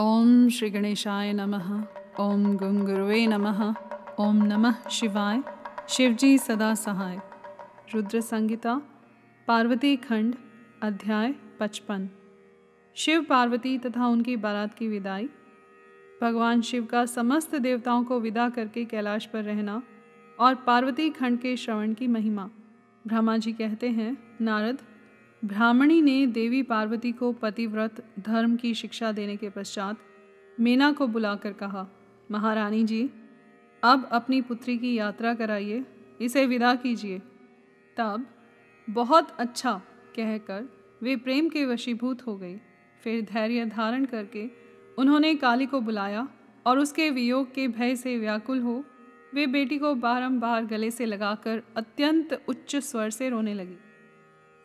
ओम श्री गणेशाय नमः। ओम गंग नमः। ओम नमः शिवाय। शिवजी सदा सहाय। रुद्र संगीता पार्वती खंड, अध्याय पचपन। शिव पार्वती तथा उनकी बारात की विदाई। भगवान शिव का समस्त देवताओं को विदा करके कैलाश पर रहना और पार्वती खंड के श्रवण की महिमा। ब्रह्मा जी कहते हैं, नारद ब्राह्मणी ने देवी पार्वती को पतिव्रत, धर्म की शिक्षा देने के पश्चात मीना को बुलाकर कहा, महारानी जी, अब अपनी पुत्री की यात्रा कराइए, इसे विदा कीजिए। तब बहुत अच्छा कहकर वे प्रेम के वशीभूत हो गई। फिर धैर्य धारण करके उन्होंने काली को बुलाया और उसके वियोग के भय से व्याकुल हो, वे बेटी को बारंबार गले से लगाकर अत्यंत उच्च स्वर से रोने लगी।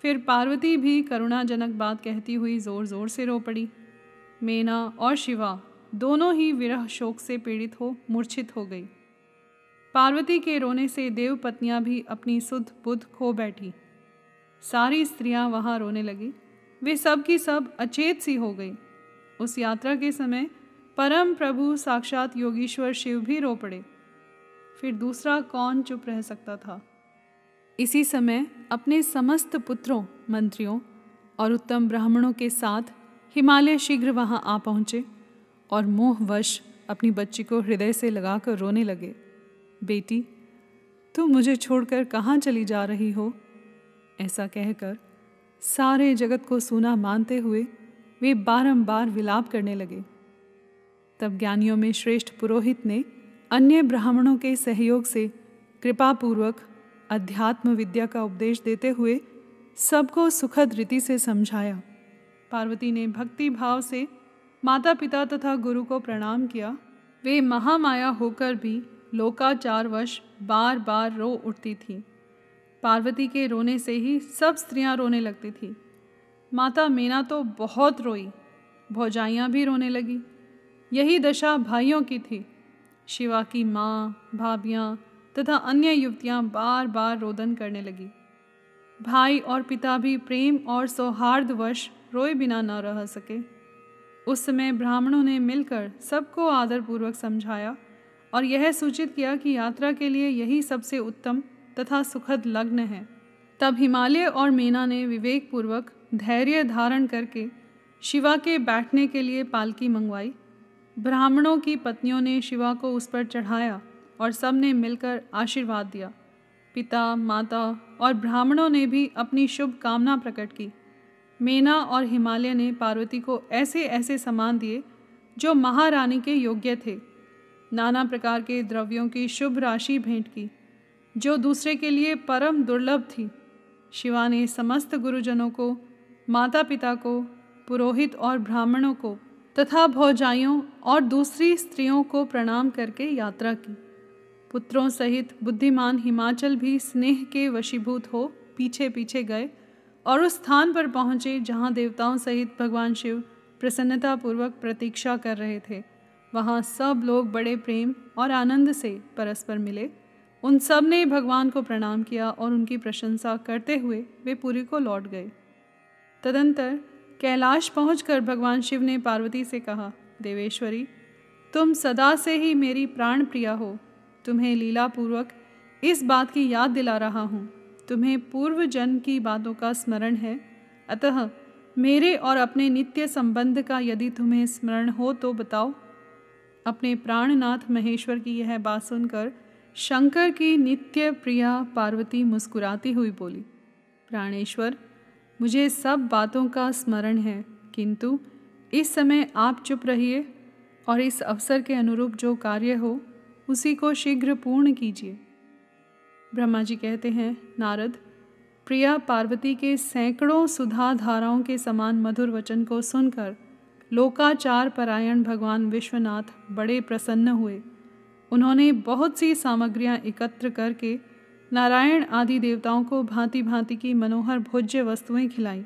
फिर पार्वती भी करुणाजनक बात कहती हुई ज़ोर ज़ोर से रो पड़ी। मेना और शिवा दोनों ही विरह शोक से पीड़ित हो, मूर्छित हो गई। पार्वती के रोने से देव पत्नियाँ भी अपनी सुध बुध खो बैठी। सारी स्त्रियाँ वहाँ रोने लगी। वे सब की सब अचेत सी हो गई। उस यात्रा के समय परम प्रभु साक्षात योगीश्वर शिव भी रो पड़े। फिर दूसरा कौन चुप रह सकता था? इसी समय अपने समस्त पुत्रों, मंत्रियों और उत्तम ब्राह्मणों के साथ हिमालय शीघ्र वहाँ आ पहुँचे और मोहवश अपनी बच्ची को हृदय से लगाकर रोने लगे। बेटी तुम मुझे छोड़कर कहाँ चली जा रही हो? ऐसा कहकर सारे जगत को सूना मानते हुए वे बारंबार विलाप करने लगे। तब ज्ञानियों में श्रेष्ठ पुरोहित ने अन्य ब्राह्मणों के सहयोग से कृपापूर्वक अध्यात्म विद्या का उपदेश देते हुए सबको सुखद रीति से समझाया। पार्वती ने भक्ति भाव से माता पिता तथा गुरु को प्रणाम किया। वे महामाया होकर भी लोकाचारवश बार बार रो उठती थी। पार्वती के रोने से ही सब स्त्रियाँ रोने लगती थी। माता मीना तो बहुत रोई, भौजाइयाँ भी रोने लगी। यही दशा भाइयों की थी। शिवा की माँ, भाभियाँ तथा अन्य युवतियाँ बार बार रोदन करने लगी। भाई और पिता भी प्रेम और सौहार्दवश रोए बिना न रह सके। उस समय ब्राह्मणों ने मिलकर सबको आदरपूर्वक समझाया और यह सूचित किया कि यात्रा के लिए यही सबसे उत्तम तथा सुखद लग्न है। तब हिमालय और मीना ने विवेकपूर्वक धैर्य धारण करके शिवा के बैठने के लिए पालकी मंगवाई। ब्राह्मणों की पत्नियों ने शिवा को उस पर चढ़ाया और सबने मिलकर आशीर्वाद दिया। पिता, माता और ब्राह्मणों ने भी अपनी शुभ कामना प्रकट की। मेना और हिमालय ने पार्वती को ऐसे ऐसे सामान दिए, जो महारानी के योग्य थे। नाना प्रकार के द्रव्यों की शुभ राशि भेंट की, जो दूसरे के लिए परम दुर्लभ थी। शिवा ने समस्त गुरुजनों को माता पिता को, पुरोहित और ब्राह्मणों को तथा भौजाइयों और दूसरी स्त्रियों को प्रणाम करके यात्रा की। पुत्रों सहित बुद्धिमान हिमाचल भी स्नेह के वशीभूत हो पीछे पीछे गए और उस स्थान पर पहुँचे जहाँ देवताओं सहित भगवान शिव प्रसन्नतापूर्वक प्रतीक्षा कर रहे थे। वहाँ सब लोग बड़े प्रेम और आनंद से परस्पर मिले। उन सबने भगवान को प्रणाम किया और उनकी प्रशंसा करते हुए वे पुरी को लौट गए। तदंतर कैलाश पहुंचकर भगवान शिव ने पार्वती से कहा, देवेश्वरी, तुम सदा से ही मेरी प्राण प्रिया हो। तुम्हें लीलापूर्वक इस बात की याद दिला रहा हूँ। तुम्हें पूर्व जन्म की बातों का स्मरण है। अतः मेरे और अपने नित्य संबंध का यदि तुम्हें स्मरण हो तो बताओ। अपने प्राणनाथ महेश्वर की यह बात सुनकर शंकर की नित्य प्रिया पार्वती मुस्कुराती हुई बोली, प्राणेश्वर, मुझे सब बातों का स्मरण है, किंतु इस समय आप चुप रहिए और इस अवसर के अनुरूप जो कार्य हो उसी को शीघ्र पूर्ण कीजिए। ब्रह्मा जी कहते हैं, नारद, प्रिया पार्वती के सैकड़ों सुधा धाराओं के समान मधुर वचन को सुनकर लोकाचार परायण भगवान विश्वनाथ बड़े प्रसन्न हुए। उन्होंने बहुत सी सामग्रियाँ एकत्र करके नारायण आदि देवताओं को भांति भांति की मनोहर भोज्य वस्तुएँ खिलाई।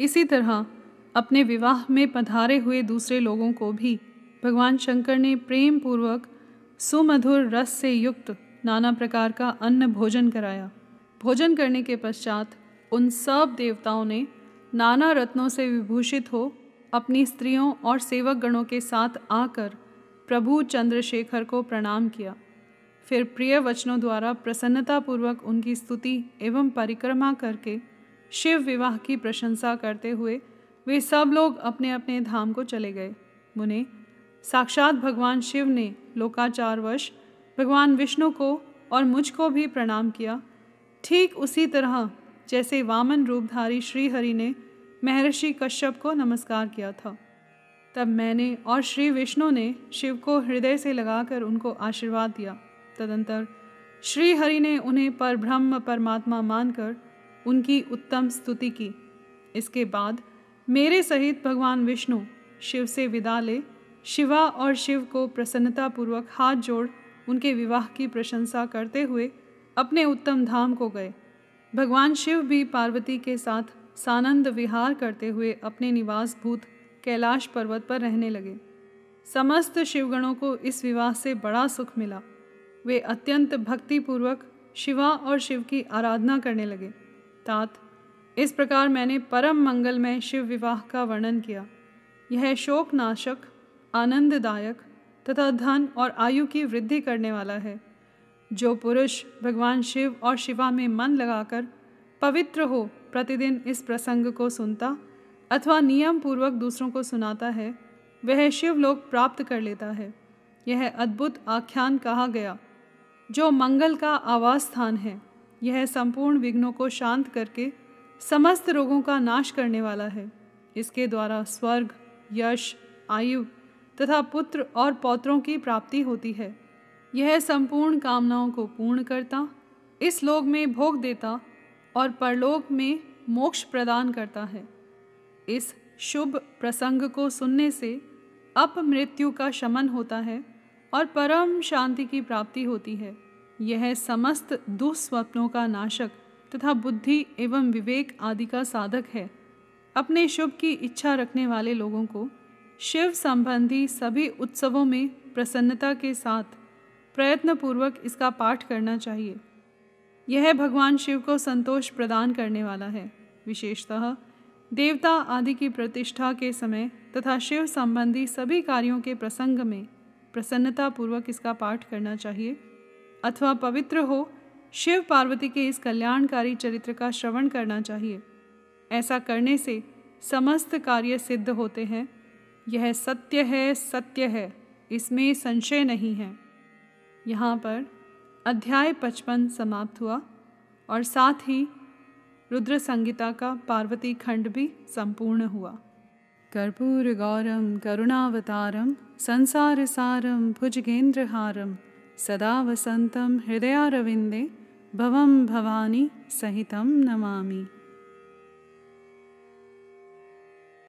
इसी तरह अपने विवाह में पधारे हुए दूसरे लोगों को भी भगवान शंकर ने प्रेम पूर्वक सुमधुर रस से युक्त नाना प्रकार का अन्न भोजन कराया। भोजन करने के पश्चात उन सब देवताओं ने नाना रत्नों से विभूषित हो अपनी स्त्रियों और सेवक गणों के साथ आकर प्रभु चंद्रशेखर को प्रणाम किया। फिर प्रिय वचनों द्वारा प्रसन्नतापूर्वक उनकी स्तुति एवं परिक्रमा करके शिव विवाह की प्रशंसा करते हुए वे सब लोग अपने अपने धाम को चले गए। मुने साक्षात भगवान शिव ने लोकाचारवश भगवान विष्णु को और मुझको भी प्रणाम किया। ठीक उसी तरह जैसे वामन रूपधारी श्रीहरि ने महर्षि कश्यप को नमस्कार किया था। तब मैंने और श्री विष्णु ने शिव को हृदय से लगाकर उनको आशीर्वाद दिया। तदंतर श्री हरि ने उन्हें पर ब्रह्म परमात्मा मानकर उनकी उत्तम स्तुति की। इसके बाद मेरे सहित भगवान विष्णु शिव से विदा ले शिवा और शिव को प्रसन्नतापूर्वक हाथ जोड़ उनके विवाह की प्रशंसा करते हुए अपने उत्तम धाम को गए। भगवान शिव भी पार्वती के साथ सानंद विहार करते हुए अपने निवास भूत कैलाश पर्वत पर रहने लगे। समस्त शिवगणों को इस विवाह से बड़ा सुख मिला। वे अत्यंत भक्तिपूर्वक शिवा और शिव की आराधना करने लगे। तात, इस प्रकार मैंने परम मंगलमय शिव विवाह का वर्णन किया। यह शोकनाशक आनंददायक, तथा धन और आयु की वृद्धि करने वाला है। जो पुरुष भगवान शिव और शिवा में मन लगाकर पवित्र हो प्रतिदिन इस प्रसंग को सुनता अथवा नियम पूर्वक दूसरों को सुनाता है, वह शिव लोक प्राप्त कर लेता है। यह अद्भुत आख्यान कहा गया। जो मंगल का आवास स्थान है, यह संपूर्ण विघ्नों को शांत करके समस्त रोगों का नाश करने वाला है। इसके द्वारा स्वर्ग, यश, आयु तथा पुत्र और पौत्रों की प्राप्ति होती है। यह संपूर्ण कामनाओं को पूर्ण करता, इस लोक में भोग देता और परलोक में मोक्ष प्रदान करता है। इस शुभ प्रसंग को सुनने से अपमृत्यु का शमन होता है और परम शांति की प्राप्ति होती है। यह समस्त दुस्वप्नों का नाशक तथा बुद्धि एवं विवेक आदि का साधक है। अपने शुभ की इच्छा रखने वाले लोगों को शिव संबंधी सभी उत्सवों में प्रसन्नता के साथ प्रयत्नपूर्वक इसका पाठ करना चाहिए। यह भगवान शिव को संतोष प्रदान करने वाला है। विशेषतः देवता आदि की प्रतिष्ठा के समय तथा शिव संबंधी सभी कार्यों के प्रसंग में प्रसन्नतापूर्वक इसका पाठ करना चाहिए। अथवा पवित्र हो, शिव पार्वती के इस कल्याणकारी चरित्र का श्रवण करना चाहिए। ऐसा करने से समस्त कार्य सिद्ध होते हैं। यह सत्य है सत्य है, इसमें संशय नहीं है। यहाँ पर अध्याय पचपन समाप्त हुआ और साथ ही रुद्र संगीता का पार्वती खंड भी संपूर्ण हुआ। कर्पूर गौरम, करुणावतारम, संसार सारम, भुजगेंद्रहारम, सदा वसंतं हृदयारविन्दे भवं भवानी सहितं नमामि।